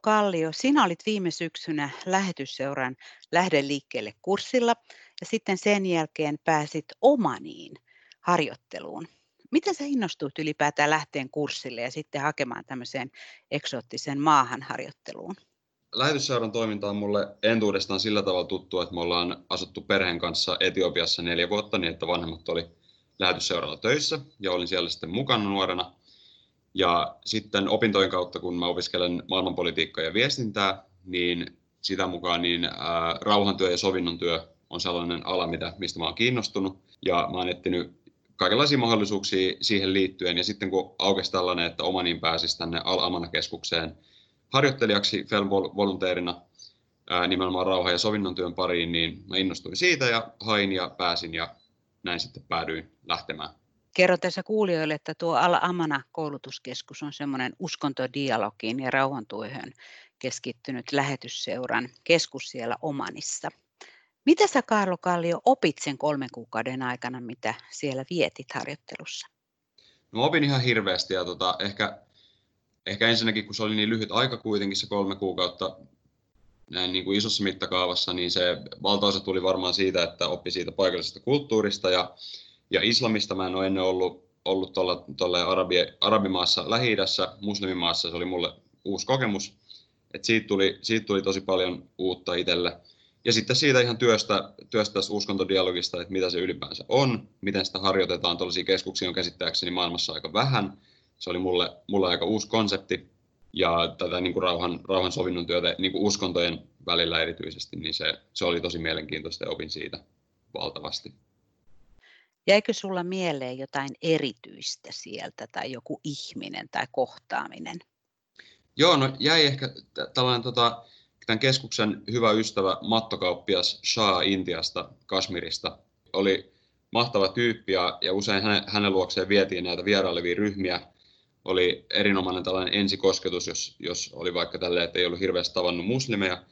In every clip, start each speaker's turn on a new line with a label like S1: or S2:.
S1: Kallio, sinä olit viime syksynä lähetysseuran Lähde liikkeelle kurssilla ja sitten sen jälkeen pääsit Omaniin harjoitteluun. Miten sä innostuit ylipäätään lähteen kurssille ja sitten hakemaan tämmöiseen eksoottisen maahan harjoitteluun?
S2: Lähetysseuran toiminta on mulle entuudestaan sillä tavalla tuttu, että me ollaan asuttu perheen kanssa Etiopiassa neljä vuotta niin, että vanhemmat oli lähetysseuralla töissä ja olin siellä sitten mukana nuorena. Ja sitten opintojen kautta, kun mä opiskelen maailmanpolitiikkaa ja viestintää, niin sitä mukaan niin ää, rauhantyö ja sovinnon työ on sellainen ala, mitä, mistä mä oon kiinnostunut. Ja mä oon etsinyt kaikenlaisia mahdollisuuksia siihen liittyen. Ja sitten kun aukesi tällainen, että Omanin pääsisi tänne Al-Amana-keskukseen harjoittelijaksi fel volunteerina nimenomaan rauhan ja sovinnon työn pariin, niin mä innostuin siitä ja hain ja pääsin ja näin sitten päädyin lähtemään.
S1: Kerro tässä kuulijoille, että tuo Al-Amana koulutuskeskus on semmoinen uskontodialogiin ja rauhantyöhön keskittynyt lähetysseuran keskus siellä Omanissa. Mitä sä Karlo Kallio opit sen kolmen kuukauden aikana, mitä siellä vietit harjoittelussa?
S2: No opin ihan hirveästi ja tota, ehkä, ehkä ensinnäkin kun se oli niin lyhyt aika kuitenkin se kolme kuukautta näin niin kuin isossa mittakaavassa, niin se valtaosa tuli varmaan siitä, että oppi siitä paikallisesta kulttuurista ja, ja islamista. Mä en ole ennen ollut, ollut tuolla, tuolla arabi, arabimaassa, lähi muslimimaassa, se oli mulle uusi kokemus. Et siitä, tuli, siitä tuli tosi paljon uutta itselle. Ja sitten siitä ihan työstä, työstä tästä uskontodialogista, että mitä se ylipäänsä on, miten sitä harjoitetaan. Tuollaisia keskuksia on käsittääkseni maailmassa aika vähän. Se oli mulle, mulle aika uusi konsepti. Ja tätä niin kuin rauhan, rauhan sovinnon työtä niin kuin uskontojen välillä erityisesti, niin se, se oli tosi mielenkiintoista ja opin siitä valtavasti.
S1: Jäikö sulla mieleen jotain erityistä sieltä tai joku ihminen tai kohtaaminen?
S2: Joo, no jäi ehkä tällainen tota, tämän keskuksen hyvä ystävä mattokauppias Shah Intiasta, Kashmirista, oli mahtava tyyppi ja, ja usein hänen, hänen luokseen vietiin näitä vierailevia ryhmiä. Oli erinomainen tällainen ensikosketus, jos, jos oli vaikka tälle, että ei ollut hirveästi tavannut muslimeja,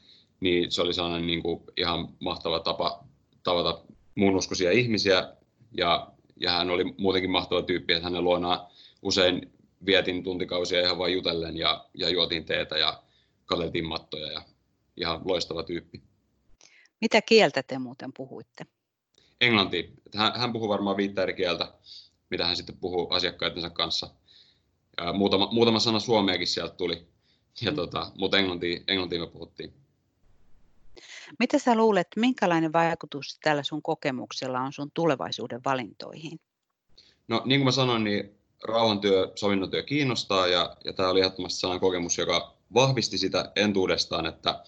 S2: niin se oli sellainen niin kuin ihan mahtava tapa tavata muunuskoisia ihmisiä. Ja, ja hän oli muutenkin mahtava tyyppi, että hänen luonaan usein vietin tuntikausia ihan vain jutellen ja, ja juotiin teetä ja katseltiin mattoja ja ihan loistava tyyppi.
S1: Mitä kieltä te muuten puhuitte?
S2: Englanti. Hän, hän puhuu varmaan viittä eri kieltä, mitä hän sitten puhuu asiakkaidensa kanssa. Ja muutama, muutama sana suomeakin sieltä tuli, ja mm. tota, mutta englantia, englantia me puhuttiin.
S1: Mitä sä luulet, minkälainen vaikutus tällä sun kokemuksella on sun tulevaisuuden valintoihin?
S2: No niin kuin mä sanoin, niin rauhantyö, sovinnontyö kiinnostaa ja, ja tämä oli ehdottomasti sellainen kokemus, joka vahvisti sitä entuudestaan, että,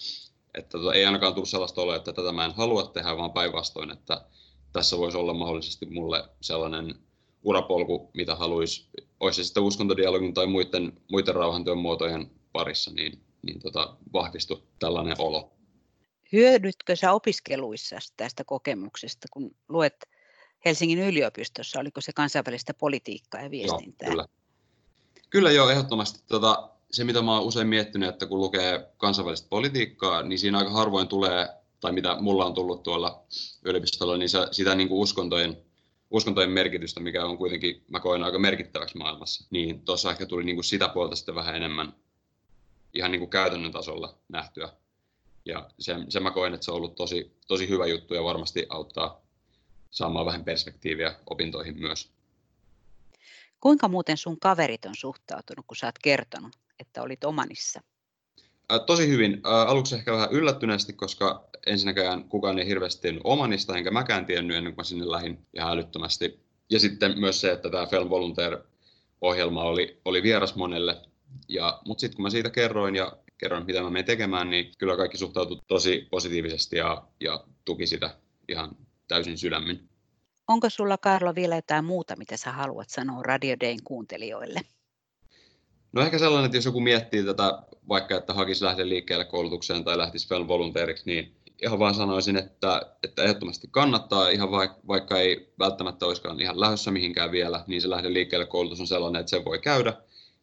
S2: että tota, ei ainakaan tule sellaista ole, että tätä mä en halua tehdä, vaan päinvastoin, että tässä voisi olla mahdollisesti mulle sellainen urapolku, mitä haluaisi, olisi sitten uskontodialogin tai muiden, muiden rauhantyön muotojen parissa, niin, niin tota, vahvistui tällainen olo.
S1: Hyödytkö sä opiskeluissa tästä kokemuksesta, kun luet Helsingin yliopistossa, oliko se kansainvälistä politiikkaa ja viestintää?
S2: Joo, kyllä. Kyllä joo, ehdottomasti. Tota, se, mitä mä oon usein miettinyt, että kun lukee kansainvälistä politiikkaa, niin siinä aika harvoin tulee, tai mitä mulla on tullut tuolla yliopistolla, niin se, sitä niin kuin uskontojen, uskontojen merkitystä, mikä on kuitenkin, mä koen aika merkittäväksi maailmassa, niin tuossa ehkä tuli niin kuin sitä puolta sitten vähän enemmän ihan niin kuin käytännön tasolla nähtyä. Ja sen, sen mä koen, että se on ollut tosi, tosi hyvä juttu ja varmasti auttaa saamaan vähän perspektiiviä opintoihin myös.
S1: Kuinka muuten sun kaverit on suhtautunut, kun sä oot kertonut, että olit Omanissa?
S2: tosi hyvin. aluksi ehkä vähän yllättyneesti, koska ensinnäkään kukaan ei hirveästi tiennyt Omanista, enkä mäkään tiennyt ennen kuin mä sinne lähdin ihan älyttömästi. Ja sitten myös se, että tämä Film Volunteer-ohjelma oli, oli vieras monelle. Ja, mutta sitten kun mä siitä kerroin ja kerroin, mitä mä menen tekemään, niin kyllä kaikki suhtautuivat tosi positiivisesti ja, ja tuki sitä ihan täysin sydämin.
S1: Onko sulla Karlo vielä jotain muuta, mitä sä haluat sanoa Radio Dayn kuuntelijoille?
S2: No ehkä sellainen, että jos joku miettii tätä, vaikka että hakisi lähde liikkeelle koulutukseen tai lähtisi Fel volunteeriksi, niin ihan vaan sanoisin, että, että ehdottomasti kannattaa, ihan vaikka, vaikka ei välttämättä olisikaan ihan lähdössä mihinkään vielä, niin se lähde liikkeelle koulutus on sellainen, että se voi käydä.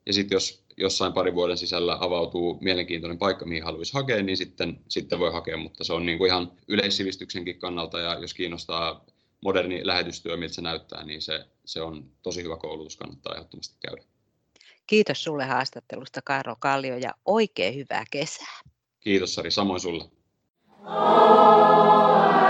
S2: Ja sitten jos jossain parin vuoden sisällä avautuu mielenkiintoinen paikka, mihin haluaisi hakea, niin sitten, sitten voi hakea, mutta se on niin kuin ihan yleissivistyksenkin kannalta ja jos kiinnostaa moderni lähetystyö, miltä se näyttää, niin se, se on tosi hyvä koulutus, kannattaa ehdottomasti käydä.
S1: Kiitos sulle haastattelusta Karlo Kallio ja oikein hyvää kesää.
S2: Kiitos Sari, samoin sulle. Oh,